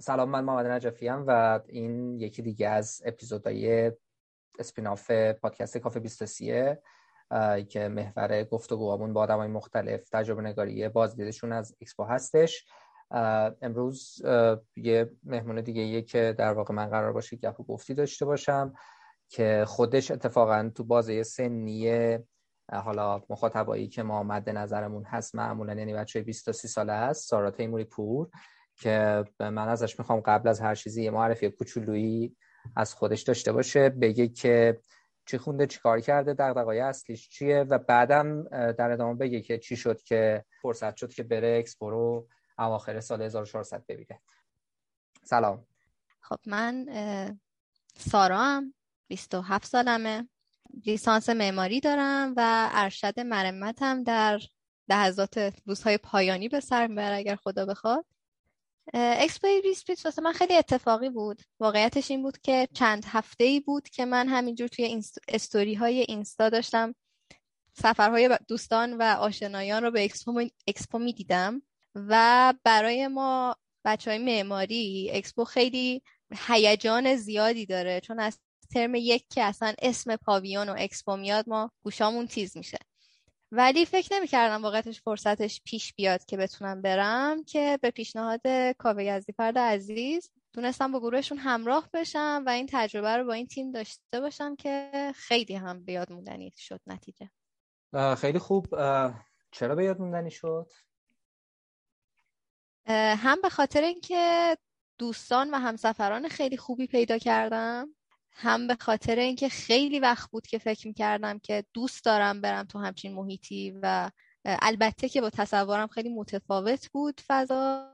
سلام من محمد نجفی و این یکی دیگه از اپیزودهای اسپیناف پادکست کافه 23 که محور گفتگوامون با آدمای مختلف تجربه نگاری بازدیدشون از اکسپو هستش. امروز یه مهمون دیگه یه که در واقع من قرار باشه گپ و گفتی داشته باشم که خودش اتفاقا تو بازه سنی حالا مخاطبایی که ما مد نظرمون هست معمولا یعنی بچه 20 تا 30 ساله است سارا تیموری پور که من ازش می‌خوام قبل از هر چیزی یه معرفی کوچولویی از خودش داشته باشه بگه که چی خونده چی کار کرده دغدغه‌های اصلیش چیه و بعدم در ادامه بگه که چی شد که فرصت شد که بره اکسپو رو اواخر سال 1400 ببینه. سلام. خب من سارا هم 27 سالمه لیسانس معماری دارم و ارشد مرمتم در لحظات روزهای پایانی به سر می‌بره اگر خدا بخواد. اکسپو 2020 واسه من خیلی اتفاقی بود. واقعیتش این بود که چند هفته ای بود که من همینجور توی استوری های اینستا داشتم. سفرهای دوستان و آشنایان رو به اکسپو, اکسپو می دیدم و برای ما بچه های معماری اکسپو خیلی هیجان زیادی داره. چون از ترم یک که اصلا اسم پاویون و اکسپو میاد ما گوشامون تیز میشه. ولی فکر نمی‌کردم واقعتش فرصتش پیش بیاد که بتونم برم که به پیشنهاد کاوه یزدی فرد عزیز تونستم با گروهشون همراه بشم و این تجربه رو با این تیم داشته باشم که خیلی هم به یاد موندنی شد نتیجه. خیلی خوب. چرا به یاد موندنی شد؟ هم به خاطر اینکه دوستان و همسفران خیلی خوبی پیدا کردم. هم به خاطر اینکه خیلی وقت بود که فکر می‌کردم که دوست دارم برم تو همچین محیطی و البته که با تصورم خیلی متفاوت بود فضا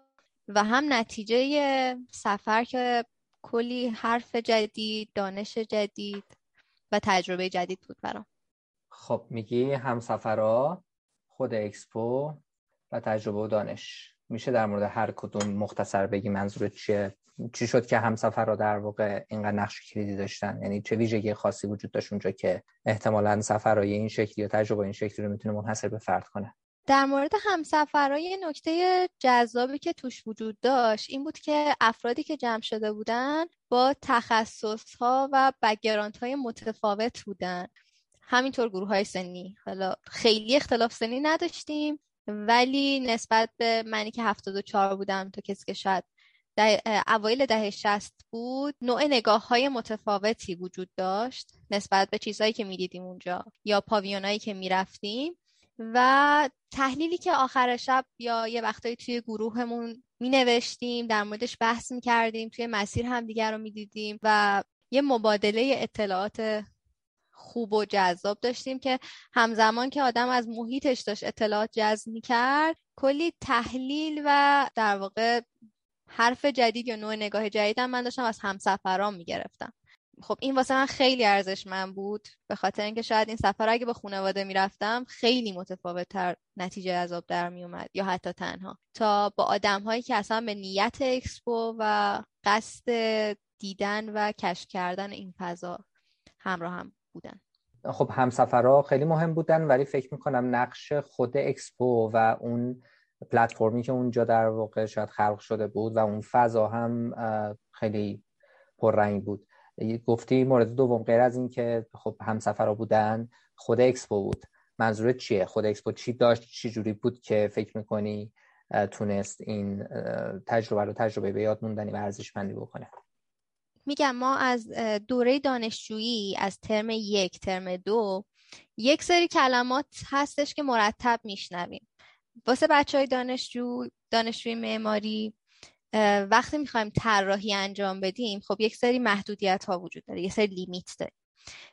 و هم نتیجه سفر که کلی حرف جدید دانش جدید و تجربه جدید بود برام. خب میگی همسفرا خود اکسپو و تجربه و دانش. میشه در مورد هر کدوم مختصر بگی منظور چیه؟ چی شد که همسفر در واقع اینقدر نقش کلیدی داشتن؟ یعنی چه ویژگی خاصی وجود داشت اونجا که احتمالا سفرهای این شکلی یا تجربه این شکلی رو می‌تونه منحصر به فرد کنه؟ در مورد همسفرهای نکته جذابی که توش وجود داشت این بود که افرادی که جمع شده بودن با تخصص ها و بگراند های متفاوت بودن. همینطور گروه های سنی. حالا خیلی اختلاف سنی نداشتیم ولی نسبت به منی که 74 بودم تا کسی که شاید اوایل دهه شست بود نوع نگاه های متفاوتی وجود داشت نسبت به چیزهایی که می‌دیدیم اونجا یا پاویونایی که می‌رفتیم و تحلیلی که آخر شب یا یه وقتایی توی گروهمون می نوشتیم در موردش بحث می کردیم توی مسیر هم دیگر رو می دیدیم و یه مبادله اطلاعات خوب و جذاب داشتیم که همزمان که آدم از محیطش داشت اطلاعات جذب می کرد کلی تحلیل و در واقع حرف جدید یا نوع نگاه جدیدم من داشتم از همسفرام می‌گرفتم. خب این واسه من خیلی ارزشمند بود به خاطر اینکه شاید این سفر اگه به خانواده می‌رفتم خیلی متفاوت تر نتیجه عذاب در میومد یا حتی تنها. تا با آدم هایی که اصلا به نیت اکسپو و قصد دیدن و کشف کردن این فضا همراه هم بودن. خب همسفرها خیلی مهم بودن ولی فکر می‌کنم نقش خود اکسپو و اون پلتفرمی که اونجا در واقع شاید خلق شده بود و اون فضا هم خیلی پررنگ بود. گفتی مورد دوم غیر از این که خب همسفرها بودن خود اکسپو بود. منظورت چیه؟ خود اکسپو چی داشت؟ چی جوری بود که فکر می‌کنی تونست این تجربه رو تجربه به یاد موندنی و ارزشمندی بکنه؟ میگم ما از دوره دانشجویی از ترم یک ترم دو یک سری کلمات هستش که مرتب میشنویم. واسه بچه های دانشجو دانشجوی معماری وقتی می‌خوایم طراحی انجام بدیم خب یک سری محدودیت ها وجود داره یک سری لیمیت داره.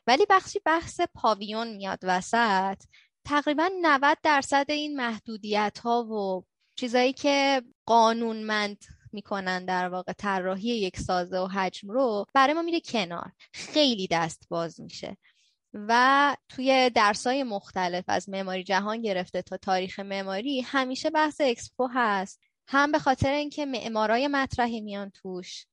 ولی بخشی بحث پاویون میاد وسط تقریبا 90 درصد این محدودیت ها و چیزایی که قانونمند می‌کنن در واقع طراحی یک سازه و حجم رو برای ما میره کنار. خیلی دست باز میشه. و توی درسای مختلف از معماری جهان گرفته تا تاریخ معماری همیشه بحث اکسپو هست. هم به خاطر اینکه معمارای مطرحی میان توش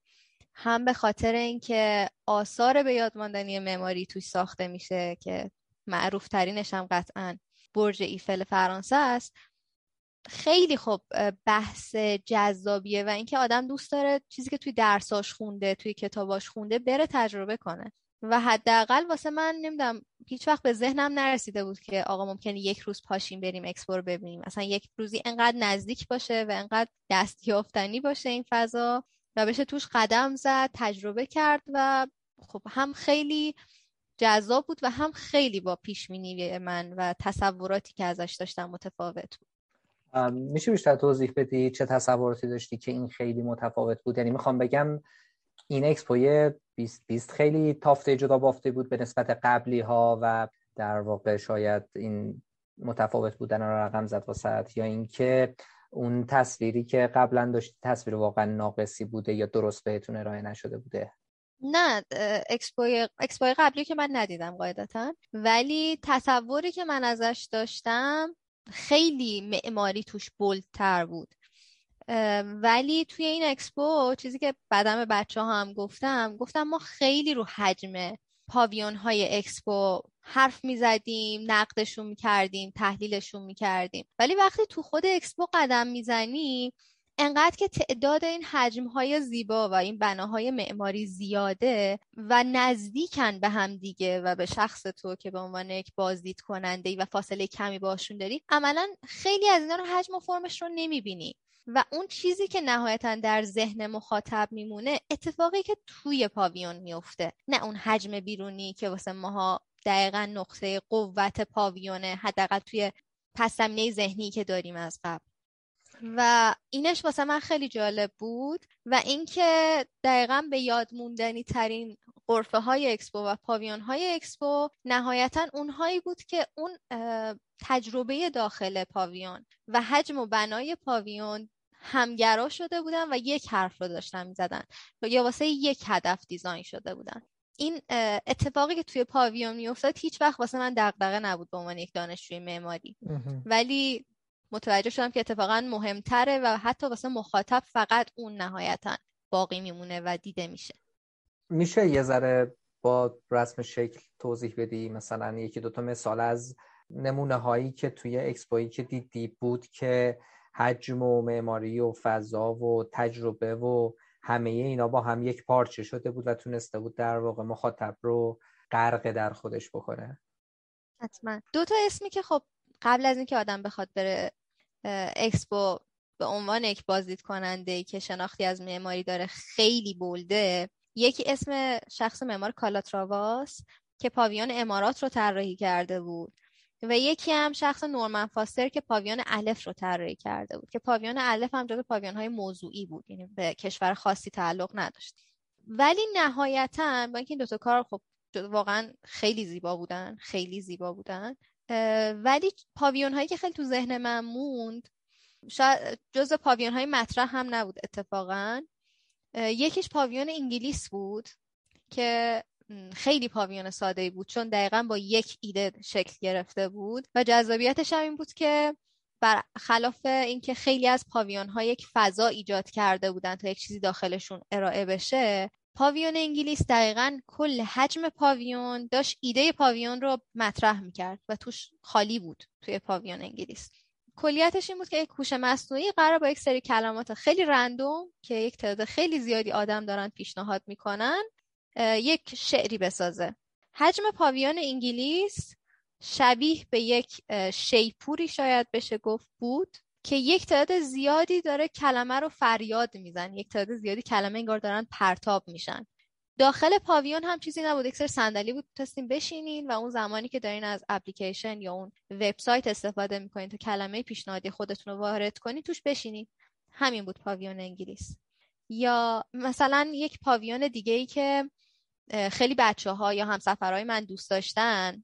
هم به خاطر اینکه آثار به یادماندنی معماری توش ساخته میشه که معروف ترینش هم قطعا برج ایفل فرانسه است. خیلی خب بحث جذابیه و اینکه آدم دوست داره چیزی که توی درساش خونده توی کتاباش خونده بره تجربه کنه. و حداقل واسه من نمی‌دونم هیچ وقت به ذهنم نرسیده بود که آقا ممکنه یک روز پاشیم بریم اکسپو رو ببینیم. مثلا یک روزی انقدر نزدیک باشه و انقدر دستیافتنی باشه این فضا. و بشه توش قدم زد تجربه کرد و خب هم خیلی جذاب بود و هم خیلی با پیش من و تصوراتی که ازش داشتم متفاوت بود. میشه بیشتر توضیح بدی چه تصوراتی داشتی که این خیلی متفاوت بود؟ یعنی می‌خوام بگم این اکسپوی 20 20 خیلی تافته جدا بافته بود به نسبت قبلی ها و در واقع شاید این متفاوت بودن رو رقم زد واسط یا اینکه اون تصویری که قبلا داشتی تصویر واقعا ناقصی بوده یا درست بهتون ارائه نشده بوده؟ نه اکسپوی اکسپوی قبلی که من ندیدم قاعدتا. ولی تصوری که من ازش داشتم خیلی معماری توش bold تر بود. ولی توی این اکسپو چیزی که بعدم به بچه ها هم گفتم گفتم ما خیلی رو حجم پاویون های اکسپو حرف می‌زدیم نقدشون می‌کردیم تحلیلشون می‌کردیم. ولی وقتی تو خود اکسپو قدم می‌زنی انقدر که تعداد این حجم های زیبا و این بناهای معماری زیاده و نزدیکن به هم دیگه و به شخص تو که به عنوان یک بازدید کننده و فاصله کمی باشون داری عملا خیلی از اینا رو حجم و فرمش رو نمی‌بینی. و اون چیزی که نهایتا در ذهن مخاطب میمونه اتفاقی که توی پاویون میفته نه اون حجم بیرونی که واسه ماها دقیقا نقطه قوت پاویونه حداقل توی پس ذهنی که داریم از قبل. و اینش واسه من خیلی جالب بود و اینکه دقیقا به یاد موندنی ترین غرفه های اکسپو و پاویون های اکسپو نهایتا اونهایی بود که اون تجربه داخل پاویون و حجم و بنای پاویون همگرا شده بودن و یک حرف رو داشتن می‌زدن یا واسه یک هدف design شده بودن. این اتفاقی که توی پاویون میافتاد هیچ وقت واسه من دغدغه نبود به عنوان یک دانشجوی معماری. ولی متوجه شدم که اتفاقا مهمتره و حتی واسه مخاطب فقط اون نهایتا باقی میمونه و دیده میشه. میشه یه ذره با رسم شکل توضیح بدی؟ مثلا یکی دوتا مثال از نمونه هایی که توی اکسپویی که دیدی بود که حجم و معماری و فضا و تجربه و همه اینا با هم یک پارچه شده بود و تونسته بود در واقع مخاطب رو غرق در خودش بکنه. حتما. دو تا اسمی که خب قبل از اینکه آدم بخواد بره اکسپو به عنوان یک بازدید کننده که شناختی از معماری داره خیلی bold ه یکی اسم شخص معمار کالاتراواس که پاویون امارات رو طراحی کرده بود و یکی هم شخص نورمن فاستر که پاویون الف رو طراحی کرده بود که پاویون الف هم جزو پاویون های موضوعی بود یعنی به کشور خاصی تعلق نداشت. ولی نهایتا با اینکه این دوتا کار خب واقعا خیلی زیبا بودن خیلی زیبا بودن ولی پاویون هایی که خیلی تو ذهن من موند شاید جز پاویون های مطرح هم نبود اتفاقا. یکیش پاویون انگلیس بود که خیلی پاویون ساده بود چون دقیقا با یک ایده شکل گرفته بود. و جذابیتش هم این بود که بر خلاف اینکه خیلی از پاویون ها یک فضا ایجاد کرده بودن تا یک چیزی داخلشون ارائه بشه پاویون انگلیس دقیقا کل حجم پاویون داشت ایده پاویون رو مطرح می‌کرد و توش خالی بود توی پاویون انگلیس. کلیتش این بود که یک هوش مصنوعی قرار با یک سری کلمات خیلی رندوم که یک تعداد خیلی زیادی آدم دارن پیشنهاد می‌کنن یک شعری بسازه. حجم پاویون انگلیس شبیه به یک شیپوری شاید بشه گفت بود که یک تعداد زیادی داره کلمه رو فریاد میزن یک تعداد زیادی کلمه انگار دارن پرتاب میشن. داخل پاویون هم چیزی نبود. یک صندلی بود. تستیم بشینین و اون زمانی که دارین از اپلیکیشن یا اون وبسایت استفاده می‌کنین تا کلمه پیشنهادی خودتون رو وارد کنین توش بشینین. همین بود پاویون انگلیس. یا مثلا یک پاویون دیگه ای که خیلی بچه ها یا همسفرهای من دوست داشتن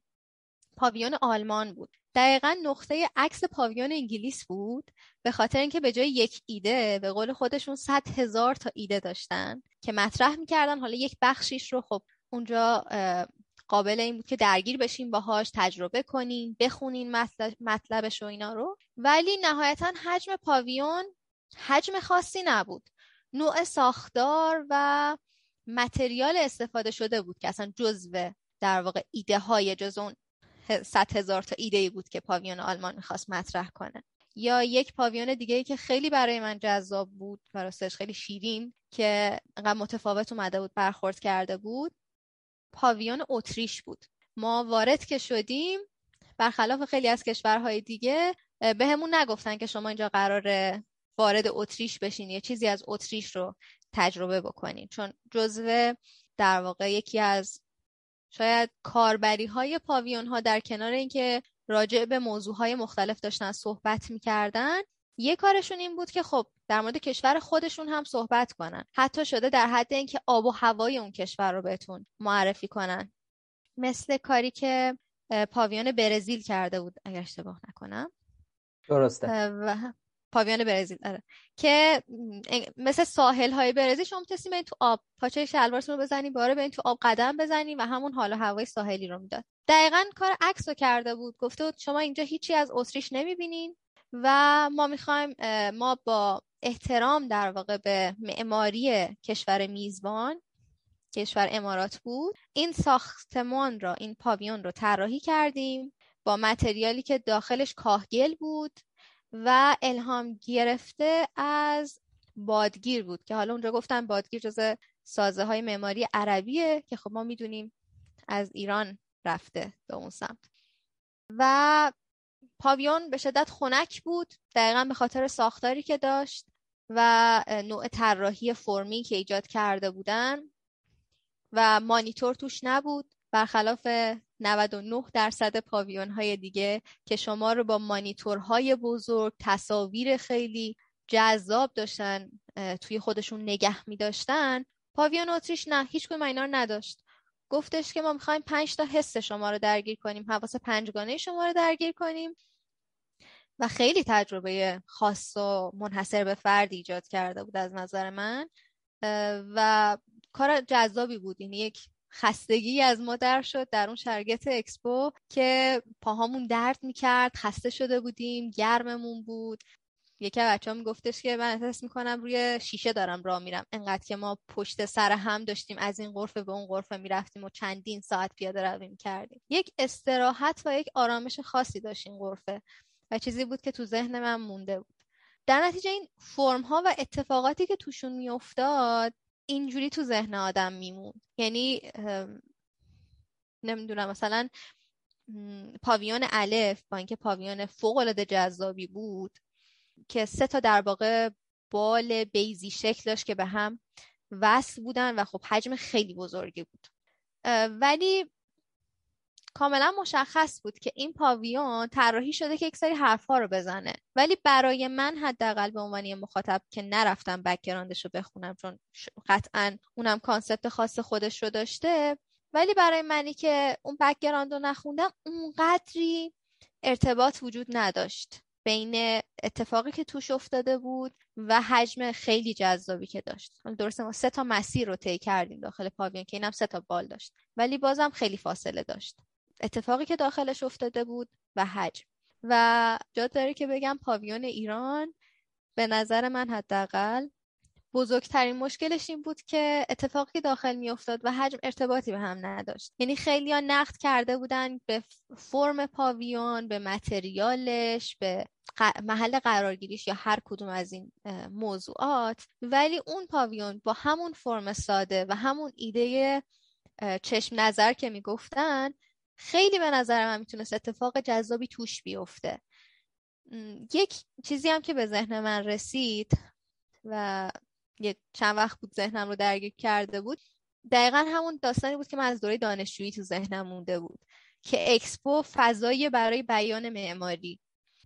پاویون آلمان بود. دقیقا نقطه عکس پاویون انگلیس بود. به خاطر اینکه به جای یک ایده به قول خودشون صد هزار تا ایده داشتن که مطرح می‌کردن حالا یک بخشیش رو خب اونجا قابل این بود که درگیر بشین باهاش تجربه کنین بخونین مطلبش و اینا رو. ولی نهایتا حجم پاویون حجم خاصی نبود. نوع ساختار و متریال استفاده شده بود که اصلا جزو در واقع ایده های جز اون صد هزار تا ایده ای بود که پاویون آلمان می‌خواست مطرح کنه. یا یک پاویون دیگه ای که خیلی برای من جذاب بود براستش خیلی شیرین که انقدر متفاوت اومده بود برخورد کرده بود پاویون اتریش بود. ما وارد که شدیم برخلاف خیلی از کشورهای دیگه به همون نگفتن که شما اینجا قرار وارد اتریش بشین یه چیزی از اتریش رو تجربه بکنین. چون جزو در واقع یکی از شاید کاربری های پاویون ها در کنار اینکه راجع به موضوع های مختلف داشتن صحبت می‌کردن یه کارشون این بود که خب در مورد کشور خودشون هم صحبت کنن. حتی شده در حد اینکه آب و هوای اون کشور رو بهتون معرفی کنن. مثل کاری که پاویون برزیل کرده بود اگر اشتباه نکنم. درسته. و پاویون برزیل آره. که مثل ساحل های برزیل شما می‌تونید تو آب پاچه شلوارتون رو بزنی باره برین تو آب قدم بزنی و همون حال هوای ساحلی رو می‌داد. دقیقا کار عکس رو کرده بود. گفته بود شما اینجا هیچی از اتریش نمی‌بینین و ما می‌خوایم ما با احترام در واقع به معماری کشور میزبان کشور امارات بود این ساختمان را این پاویون رو طراحی کردیم با متریالی که داخلش کاهگل بود و الهام گرفته از بادگیر بود که حالا اونجا گفتن بادگیر جز سازه های معماری عربیه که خب ما می‌دونیم از ایران رفته به اون سمت. و پاویون به شدت خنک بود دقیقا به خاطر ساختاری که داشت و نوع طراحی فرمی که ایجاد کرده بودن. و مانیتور توش نبود برخلاف 99 درصد پاویون های دیگه که شما رو با مانیتورهای بزرگ تصاویر خیلی جذاب داشتن توی خودشون نگه می داشتن پاویون اتریش نه هیچ کنیم اینا نداشت. گفتش که ما می‌خوایم پنج تا حس شما رو درگیر کنیم حواس پنجگانه شما رو درگیر کنیم و خیلی تجربه خاص و منحصر به فرد ایجاد کرده بود از نظر من و کار جذابی بود. یعنی یک خستگی از ما در شد در اون شرگت اکسپو که پاهامون درد می‌کرد خسته شده بودیم گرممون بود. یکی بچه ها میگفتش که من احساس می‌کنم روی شیشه دارم راه میرم. انقدر که ما پشت سر هم داشتیم از این غرفه به اون غرفه می‌رفتیم و چندین ساعت پیاده روی کردیم. یک استراحت و یک آرامش خاصی داشت این غرفه و چیزی بود که تو ذهن من مونده بود. در نتیجه این فرم ها و اتفاقاتی که توشون میافتاد اینجوری تو ذهن آدم میموند. یعنی نمی‌دونم مثلا پاویون الف با اینکه پاویون فوق العاده جذابی بود که سه تا در واقع بال بیزی شکل داشت که به هم وصل بودن و خب حجم خیلی بزرگی بود. ولی کاملا مشخص بود که این پاویون طراحی شده که یک سری حرفها رو بزنه. ولی برای من حداقل به عنوان مخاطب که نرفتم background ش رو بخونم چون قطعا اونم concept خاص خودش رو داشته. ولی برای منی که اون background رو نخوندم اونقدری ارتباط وجود نداشت. بین اتفاقی که توش افتاده بود و حجم خیلی جذابی که داشت. درسته ما سه تا مسیر رو طی کردیم داخل پاویون که اینم سه تا بال داشت. ولی بازم خیلی فاصله داشت. اتفاقی که داخلش افتاده بود و حجم. و جا داره که بگم پاویون ایران به نظر من حداقل بزرگترین مشکلش این بود که اتفاقی داخل میافتاد و حجم ارتباطی به هم نداشت. یعنی خیلی ها نقد کرده بودن به فرم پاویون به متریالش به محل قرارگیریش یا هر کدوم از این موضوعات. ولی اون پاویون با همون فرم ساده و همون ایده چشم نظر که می‌گفتن خیلی به نظر من می‌تونست اتفاق جذابی توش بیفته. یک چیزی هم که به ذهن من رسید و یه چند وقت بود ذهنم رو درگیر کرده بود. دقیقا همون داستانی بود که من از دوره دانشجویی تو ذهنم مونده بود که اکسپو فضایی برای بیان معماری.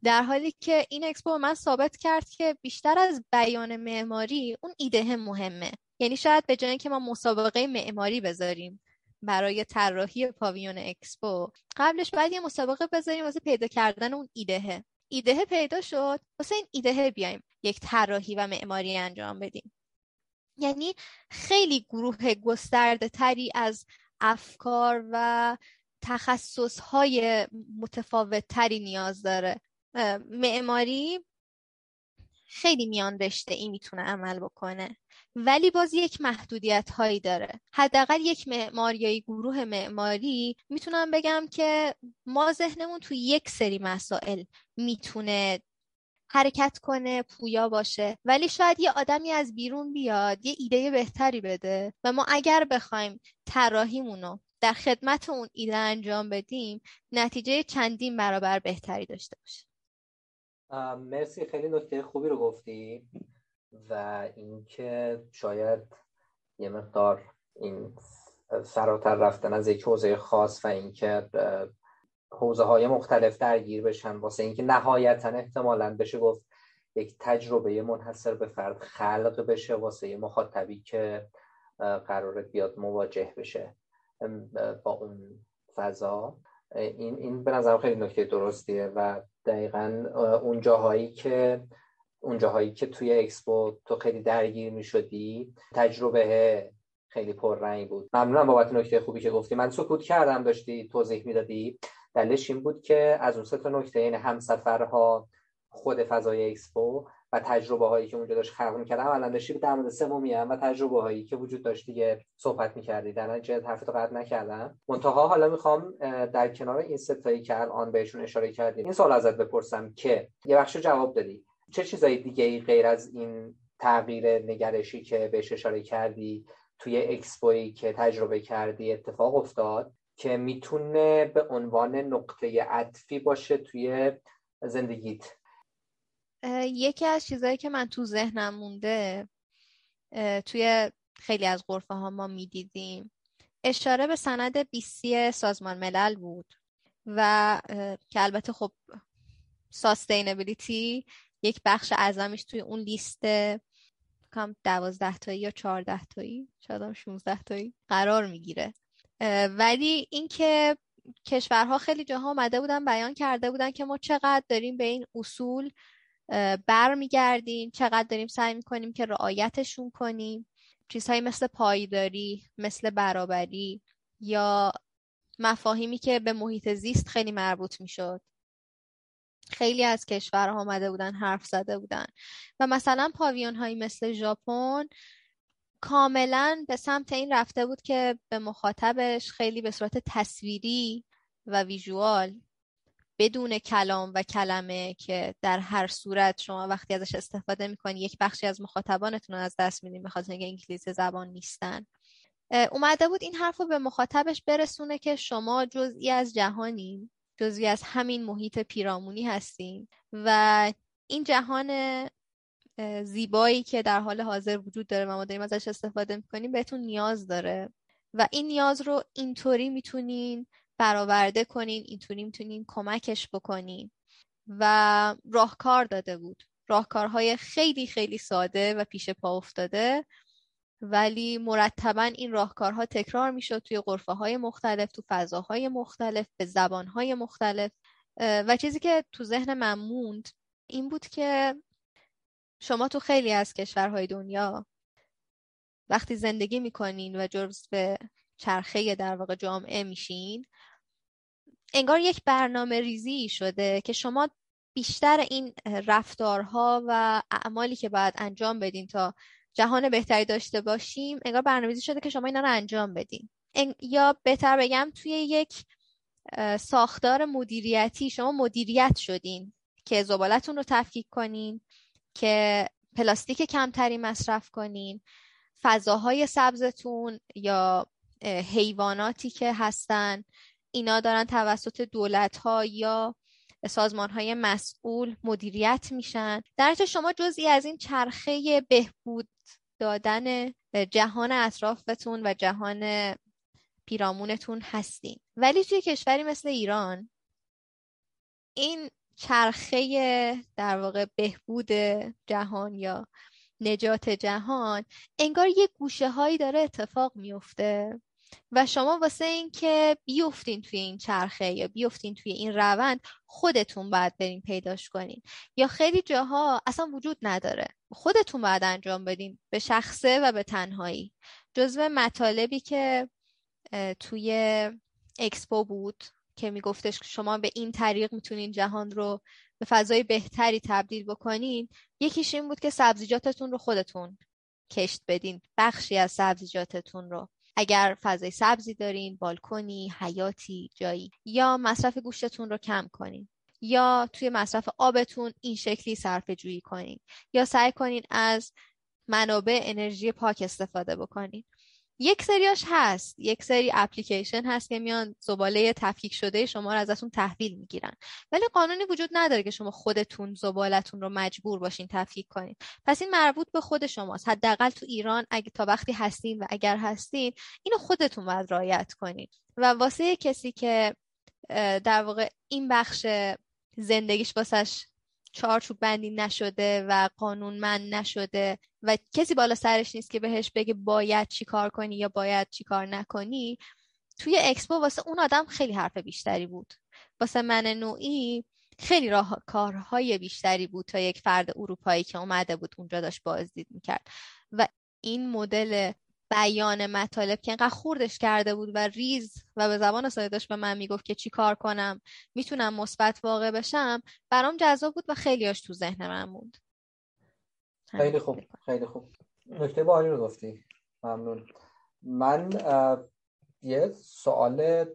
در حالی که این اکسپو من ثابت کرد که بیشتر از بیان معماری اون ایده مهمه. یعنی شاید به جای که ما مسابقه معماری بذاریم برای طراحی پاویون اکسپو قبلش باید یه مسابقه بذاریم واسه پیدا کردن اون ایدهه. ایده پیدا شد واسه این ایدهه بیایم یک طراحی و معماری انجام بدیم. یعنی خیلی گروه گسترده تری از افکار و تخصص های متفاوت تری نیاز داره. معماری خیلی میان رشته ای می‌تونه عمل بکنه ولی باز یک محدودیت هایی داره. حداقل یک معمار یا گروه معماری می‌تونم بگم که ما ذهنمون تو یک سری مسائل می‌تونه حرکت کنه پویا باشه. ولی شاید یه آدمی از بیرون بیاد یه ایده بهتری بده. و ما اگر بخوایم طراحیمونو در خدمت اون ایده انجام بدیم نتیجه چندین برابر بهتری داشته باشه مرسی. خیلی نکته خوبی رو گفتی و اینکه شاید یه مقدار این فراتر رفتن از یک حوزه خاص و اینکه حوزه های مختلف درگیر بشن. واسه اینکه نهایتا احتمالا بشه گفت یک تجربه منحصر به فرد خلق بشه واسه مخاطبی که قرار بیاد مواجه بشه با اون فضا. این این به نظرم خیلی نکته درستیه و دقیقا اون جاهایی که اون جاهایی که توی اکسپو تو خیلی درگیر می شدی تجربه خیلی پررنگ بود. ممنونم بابت نکته خوبی که گفتی. من سکوت کردم داشتی توضیح می‌دادی. دلیلش این بود که از اون سه تا نکته یعنی همسفرها خود فضای اکسپو و تجربه هایی که اونجا داشت خلق می‌کردم الان داشتی در مورد سومی و تجربه هایی که وجود داشت دیگه صحبت می‌کردی. در نتیجه حرفتو قطع نکردم. منتها حالا می‌خوام در کنار این ستایی که الان بهشون اشاره کردیم این سوال ازت بپرسم که یه بخش جواب دادی. چه چیزایی دیگه ای غیر از این تغییر نگرشی که بهش اشاره کردی توی اکسپویی که تجربه کردی اتفاق افتاد؟ که می‌تونه به عنوان نقطه عطفی باشه توی زندگیت. یکی از چیزهایی که من تو ذهنم مونده توی خیلی از غرفه ها ما می‌دیدیم اشاره به سند بیستی سازمان ملل بود و که البته خب ساستینبیلیتی یک بخش اعظمش توی اون لیست کم دوازده تایی یا چهارده تایی شاید هم شونزده تایی قرار می‌گیره. ولی اینکه کشورها خیلی جاها آمده بودن بیان کرده بودن که ما چقدر داریم به این اصول برمیگردیم چقدر داریم سعی می‌کنیم که رعایتشون کنیم. چیزهایی مثل پایداری مثل برابری یا مفاهیمی که به محیط زیست خیلی مربوط می‌شد. خیلی از کشورها آمده بودن حرف زده بودن. و مثلا پاویون هایی مثل ژاپن کاملا به سمت این رفته بود که به مخاطبش خیلی به صورت تصویری و ویژوال بدون کلام و کلمه که در هر صورت شما وقتی ازش استفاده می‌کنی یک بخشی از مخاطبانتون رو از دست میدین بخاطر اینکه انگلیسی زبان نیستن. اومده بود این حرف رو به مخاطبش برسونه که شما جزئی از جهانی جزئی از همین محیط پیرامونی هستین و این جهان زیبایی که در حال حاضر وجود داره و ما داریم ازش استفاده می‌کنیم بهتون نیاز داره. و این نیاز رو اینطوری می‌تونین برآورده کنین اینطوری می‌تونین کمکش بکنین. و راهکار داده بود. راهکارهای خیلی خیلی ساده و پیش پا افتاده. ولی مرتبا این راهکارها تکرار می‌شد توی قرفه های مختلف تو فضاهای مختلف به زبانهای مختلف. و چیزی که تو ذهن من موند این بود که شما تو خیلی از کشورهای دنیا وقتی زندگی می‌کنین و به چرخه در واقع جامعه میشین انگار یک برنامه ریزی شده که شما بیشتر این رفتارها و اعمالی که باید انجام بدین تا جهان بهتری داشته باشیم انگار برنامه‌ریزی شده که شما اینا رو انجام بدین. یا بهتر بگم توی یک ساختار مدیریتی شما مدیریت شدین که زبالتون رو تفکیک کنین. که پلاستیک کمتری مصرف کنین فضاهای سبزتون یا حیواناتی که هستن اینا دارن توسط دولت ها یا سازمان های مسئول مدیریت میشن. در شما جزئی از این چرخه بهبود دادن جهان اطرافتون و جهان پیرامونتون هستین. ولی توی کشوری مثل ایران این چرخه در واقع بهبود جهان یا نجات جهان انگار یه گوشه هایی داره اتفاق میفته و شما واسه اینکه بیفتین توی این چرخه یا بیفتین توی این روند خودتون باید برین پیداش کنین. یا خیلی جاها اصلا وجود نداره. خودتون باید انجام بدین به شخصه و به تنهایی. جزو مطالبی که توی اکسپو بود که میگفتش شما به این طریق می‌تونین جهان رو به فضای بهتری تبدیل بکنین یکیش این بود که سبزیجاتتون رو خودتون کشت بدین بخشی از سبزیجاتتون رو. اگر فضای سبزی دارین بالکنی حیاتی جایی یا مصرف گوشتتون رو کم کنین یا توی مصرف آبتون این شکلی صرفه جویی کنین یا سعی کنین از منابع انرژی پاک استفاده بکنین. یک سریاش هست. یک سری اپلیکیشن هست که میان زباله تفکیک شده شما رو ازتون تحویل می‌گیرن. ولی قانونی وجود نداره که شما خودتون زبالتون رو مجبور باشین تفکیک کنین. پس این مربوط به خود شماست. حداقل تو ایران اگه تا وقتی هستین و اگر هستین اینو خودتون باید رعایت کنین. و واسه کسی که در واقع این بخش زندگیش واسش چارچوب بندی نشده و قانونمند نشده و کسی بالا سرش نیست که بهش بگه باید چی کار کنی یا باید چی کار نکنی توی اکسپو واسه اون آدم خیلی حرف بیشتری بود. واسه من نوعی خیلی راه کارهای بیشتری بود تا یک فرد اروپایی که اومده بود اونجا داشت بازدید می‌کرد. و این مدل بیان مطالب که انقدر خوردش کرده بود و ریز و به زبان ساده داشت به من می‌گفت که چی کار کنم. می‌تونم مثبت واقع بشم. برام جذاب بود و خیلیاش تو ذهن من موند خیلی خوب. خیلی خوب. نکته باحالی رو گفتی. ممنون. من یه سوال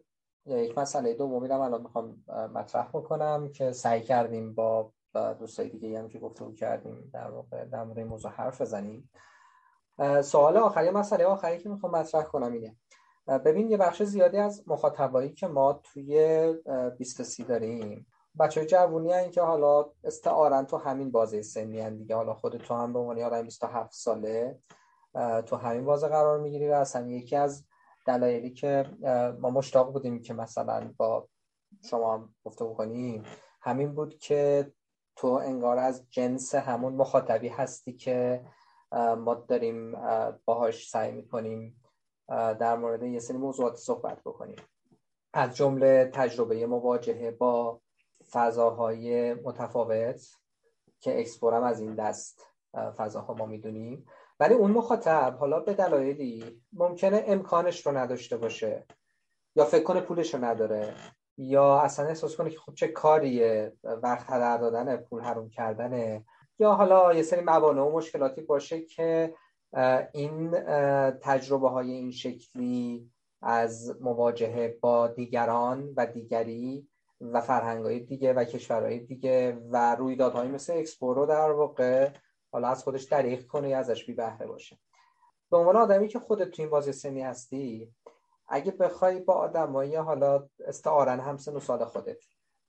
یک مسئله دومی رو الان می‌خوام مطرح بکنم که سعی کردیم با دوستای دیگه هم که گفتگو کردیم در واقع در مورد موضوع حرف بزنیم. سوال آخری مسئله آخری که می‌خوام مطرح کنم اینه. ببین یه بخش زیادی از مخاطبایی که ما توی 23 داریم بچه جوونی هن که حالا استعارن تو همین بازه سنی هن دیگه. حالا خود تو هم به عنوان آدم 27 ساله تو همین بازه قرار می‌گیری و اصلا یکی از دلایلی که ما مشتاق بودیم که مثلا با شما هم گفته بکنیم همین بود که تو انگار از جنس همون مخاطبی هستی که ما داریم باهاش سعی می‌کنیم در مورد یه سری موضوعات صحبت بکنیم. از جمله تجربه مواجهه با فضاهای متفاوت که اکسپورم از این دست فضاها ما می‌دونیم. ولی اون مخاطب حالا به دلایلی ممکنه امکانش رو نداشته باشه یا فکر کنه پولش رو نداره یا اصلا احساس کنه که خب چه کاریه وقت هدر دادن پول حروم کردنه. یا حالا یه سری موانع و مشکلاتی باشه که این تجربه های این شکلی از مواجهه با دیگران و دیگری و فرهنگ دیگه و کشورهای دیگه و رویدادهایی مثل اکسپو رو در واقع حالا از خودش دریغ کنه یا ازش بی بهره باشه. به عنوان آدمی که خودت تو این بازی سنی هستی اگه بخوای با آدمایی حالا استعارن همسن و سال خودت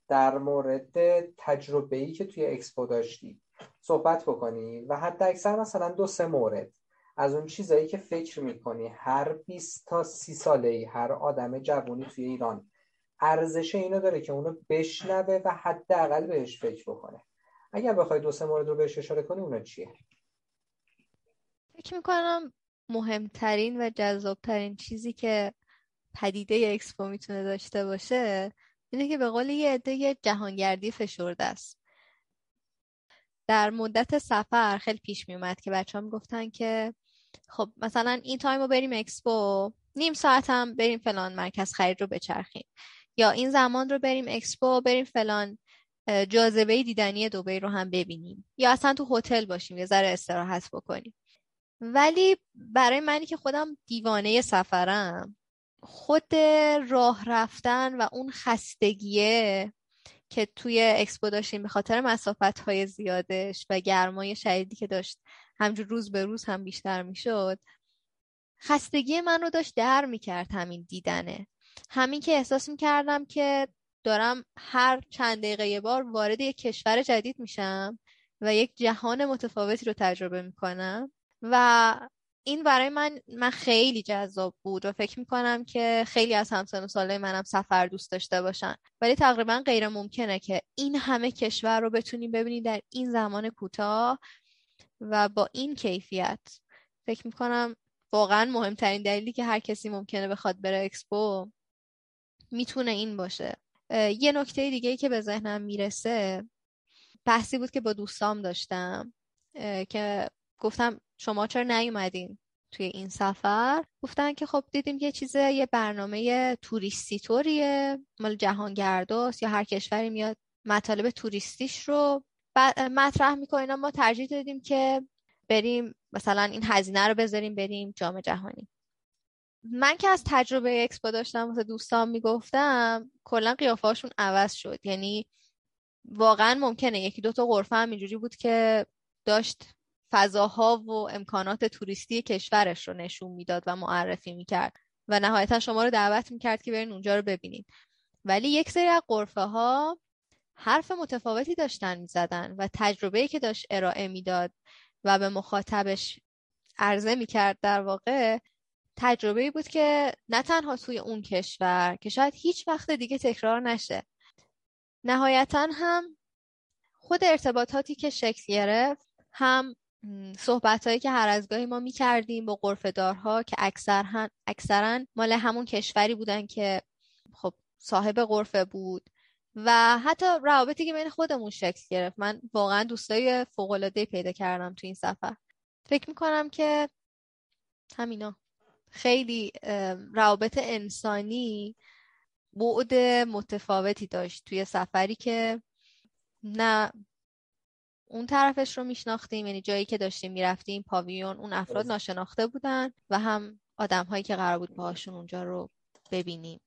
در مورد تجربه ای که توی اکسپو داشتی صحبت بکنی و حتی اکثر مثلا دو سه مورد از اون چیزایی که فکر می‌کنی هر 20 تا 30 ساله ای هر آدم جوونی توی ایران ارزش اینو داره که اونو بشنوه و حداقل بهش فکر بکنه. اگر بخوای دو سه مورد رو بهش اشاره کنی اونا چیه؟ فکر می‌کنم مهمترین و جذابترین چیزی که پدیده اکسپو می‌تونه داشته باشه اینه که به قول یه عده جهانگردی فشرده است. در مدت سفر خیلی پیش می اومد که بچه ها می‌گفتن که خب مثلا این تایم رو بریم اکسپو نیم ساعت هم بریم فلان مرکز خرید رو بچرخیم. یا این زمان رو بریم اکسپو بریم فلان جاذبه دیدنی دوبی رو هم ببینیم. یا اصلا تو هتل باشیم یه ذره استراحت بکنیم. ولی برای منی که خودم دیوانه سفرم خود راه رفتن و اون خستگیه که توی اکسپو داشتیم به خاطر مسافت های زیادش و گرمای شدیدی که داشت همجور روز به روز هم بیشتر می‌شد خستگی من رو داشت در می‌کرد همین دیدنه. همین که احساس می‌کردم که دارم هر چند دقیقه یه بار وارد یک کشور جدید میشم و یک جهان متفاوتی رو تجربه می‌کنم و این برای من من خیلی جذاب بود و فکر می‌کنم که خیلی از همسن و ساله منم سفر دوست داشته باشن. ولی تقریبا غیر ممکنه که این همه کشور رو بتونیم ببینید در این زمان کوتاه و با این کیفیت. فکر می‌کنم واقعا مهمترین دلیلی که هر کسی ممکنه بخواد بره اکسپو می‌تونه این باشه. یه نکته دیگه که به ذهنم می‌رسه بحثی بود که با دوستام داشتم که گفتم شما چرا نیومدین توی این سفر؟ گفتن که خب دیدیم یه چیز یه برنامه توریستی طوریه مال جهانگرداست یا هر کشوری میاد مطالب توریستیش رو مطرح می‌کنین ما ترجیح دادیم که بریم مثلا این هزینه رو بذاریم بریم جام جهانی. من که از تجربه اکسپو داشتم واسه دوستان می‌گفتم کلا قیافهاشون عوض شد. یعنی واقعا ممکنه یکی دو تا قرفه هم اینجوری بود که داشت فضاها و امکانات توریستی کشورش رو نشون می‌داد و معرفی می‌کرد. و نهایتا شما رو دعوت می‌کرد که برین اونجا رو ببینید ولی یک سری از قرفه ها حرف متفاوتی داشتن می‌زدن و تجربه که داشت ارائه می‌داد و به مخاطبش عرضه می‌کرد در واقع تجربه بود که نه تنها توی اون کشور که شاید هیچ وقت دیگه تکرار نشه نهایتا هم خود ارتباطاتی که شکل گرفت هم صحبت هایی که هر از گاهی ما می کردیم با قرفدارها که اکثر اکثرا مال همون کشوری بودن که خب صاحب قرفه بود و حتی روابطی که بین خودمون شکل گرفت. من واقعا دوستای فوق العاده پیدا کردم تو این سفر. فکر می‌کنم که همینا. خیلی روابط انسانی بعد متفاوتی داشت توی سفری که نه اون طرفش رو میشناختیم یعنی جایی که داشتیم می‌رفتیم پاویون اون افراد ناشناخته بودن و هم آدم هایی که قرار بود باهاشون اونجا رو ببینیم.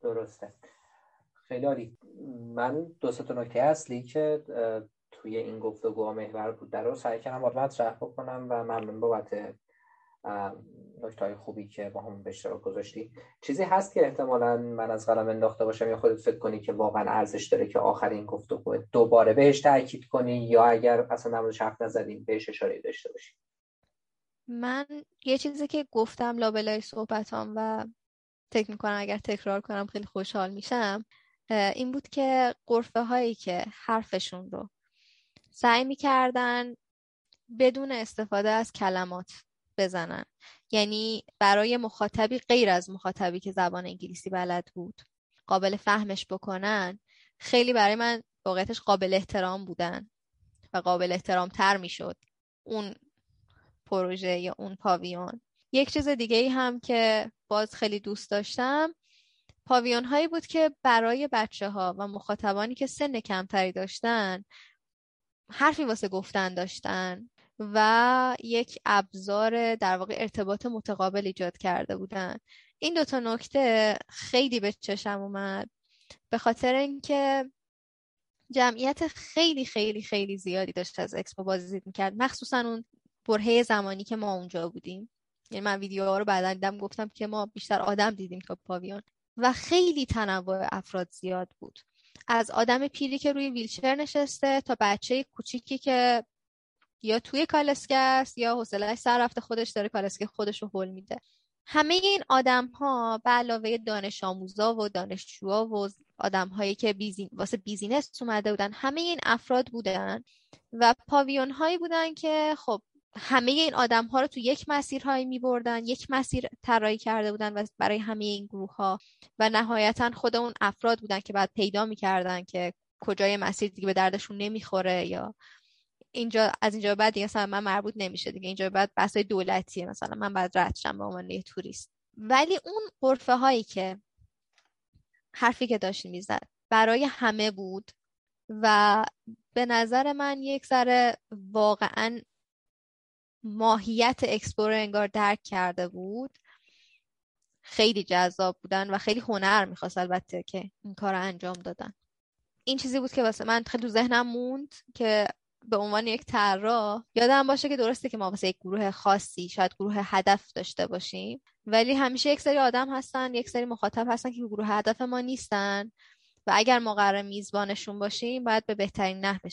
درسته. خیلی عالی. من دو تا نکته اصلی که توی این گفتگو محور بود در رو سعی کردم باید مطرح بکنم و ممنون بابت نکته های خوبی که با هم به اشتراک گذاشتی. چیزی هست که احتمالا من از قلم انداخته باشم یا خودت فکر کنی که واقعا ارزش داره که آخرین گفتگو دوباره بهش تاکید کنی یا اگر اصلا نمون حرف نزدیم بهش اشاره داشته باشی؟ من یه چیزی که گفتم لابلای صحبتام و فکر می‌کنم اگر تکرار کنم خیلی خوشحال میشم این بود که قرفه هایی که حرفشون رو سعی می‌کردن بدون استفاده از کلمات بزنن. یعنی برای مخاطبی غیر از مخاطبی که زبان انگلیسی بلد بود قابل فهمش بکنن خیلی برای من واقعیتش قابل احترام بودن و قابل احترام تر می‌شد اون پروژه یا اون پاویون. یک چیز دیگه ای هم که باز خیلی دوست داشتم پاویون هایی بود که برای بچه ها و مخاطبانی که سن کمتری داشتن حرفی واسه گفتن داشتن. و یک ابزار در واقع ارتباط متقابل ایجاد کرده بودن. این دوتا نکته خیلی به چشم اومد. به خاطر اینکه جمعیت خیلی خیلی خیلی زیادی داشت از اکسپو بازدید می‌کرد. مخصوصا اون برهه زمانی که ما اونجا بودیم. یعنی من ویدیوها رو بعدا دیدم گفتم که ما بیشتر آدم دیدیم تا پاویون. و خیلی تنوع افراد زیاد بود. از آدم پیری که روی ویلچر نشسته تا بچه کوچیکی که یا توی کالسکه است یا حوصله‌اش سر رفته خودش داره کالسکه خودش رو حل میده. همه این آدم ها به علاوه دانش آموزا و دانشجوها و آدم هایی که بیزین... واسه بیزینس اومده بودن همه این افراد بودن و پاویون هایی بودن که خب همه این آدم ها رو تو یک مسیرهایی می بردن یک مسیر طراحی کرده بودن و برای همه این گروه ها و نهایتا خود اون افراد بودن که بعد پیدا می‌کردن که کجای مسیر دیگه به دردشون نمی‌خوره یا اینجا از اینجا بعد دیگه مثلا من مربوط نمیشه دیگه. اینجا بعد بحثای دولتیه مثلا من بعد رد شم به عنوان یه توریست. ولی اون قرفه هایی که حرفی که داشت می‌زد برای همه بود و به نظر من یک ذره واقعا ماهیت اکسپور انگار درک کرده بود. خیلی جذاب بودن و خیلی هنر می‌خواست البته که این کار انجام دادن. این چیزی بود که واسه من خیلی تو ذهنم موند که به عنوان یک طراح یادم باشه که درسته که ما واسه یک گروه خاصی شاید گروه هدف داشته باشیم ولی همیشه یک سری آدم هستن یک سری مخاطب هستن که گروه هدف ما نیستن و اگر ما قرار میزبانشون باشیم باید به بهترین نحو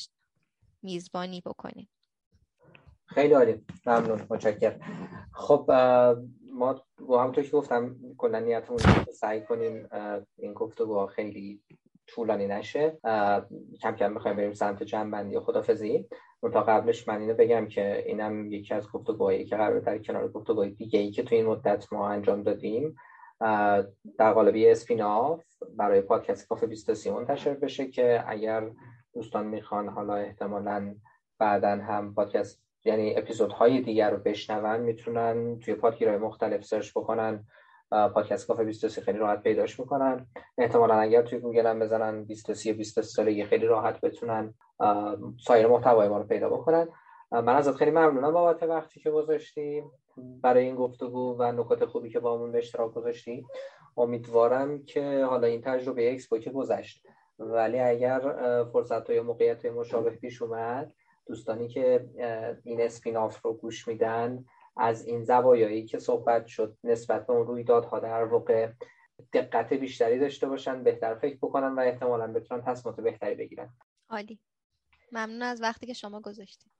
میزبانی بکنیم. خیلی عالی. ممنون. متشکرم. خب ما با همونطور که گفتم کلا نیتمون سعی کنیم این گفتگو خیلی طولانی نشه کم کم می‌خوایم بریم سمت جنبندی و خدافزی. تا قبلش من اینو بگم که اینم یکی از گفتگوهایی که قرار در کنار گفتگوهای دیگه ای که تو این مدت ما انجام دادیم در قالب spin-off برای پادکست کافه 23 منتشر بشه که اگر دوستان می‌خوان حالا احتمالا بعدا هم پادکست یعنی اپیزودهای دیگر رو بشنون می‌تونن توی پادگیرهای مختلف search بکنن. پادکست کافه 23 خیلی راحت پیداش می‌کنن. احتمالا اگر توی گوگل هم بزنن 23 23 سالگی خیلی راحت بتونن سایر محتوای ما رو پیدا بکنن. من ازت خیلی ممنونم بابت وقتی که گذاشتی برای این گفتگو و نکات خوبی که با همون به اشتراک گذاشتی. امیدوارم که حالا این تجربه اکسپو که گذشت. ولی اگر فرصت یا موقعیت مشابه پیش اومد دوستانی که این اسپیناف رو گوش میدن از این زوایایی که صحبت شد نسبت به اون رویدادها در واقع دقت بیشتری داشته باشن بهتر فکر بکنن و احتمالا بتونن تصمیمات بهتری بگیرن. عالی. ممنون از وقتی که شما گذاشتید.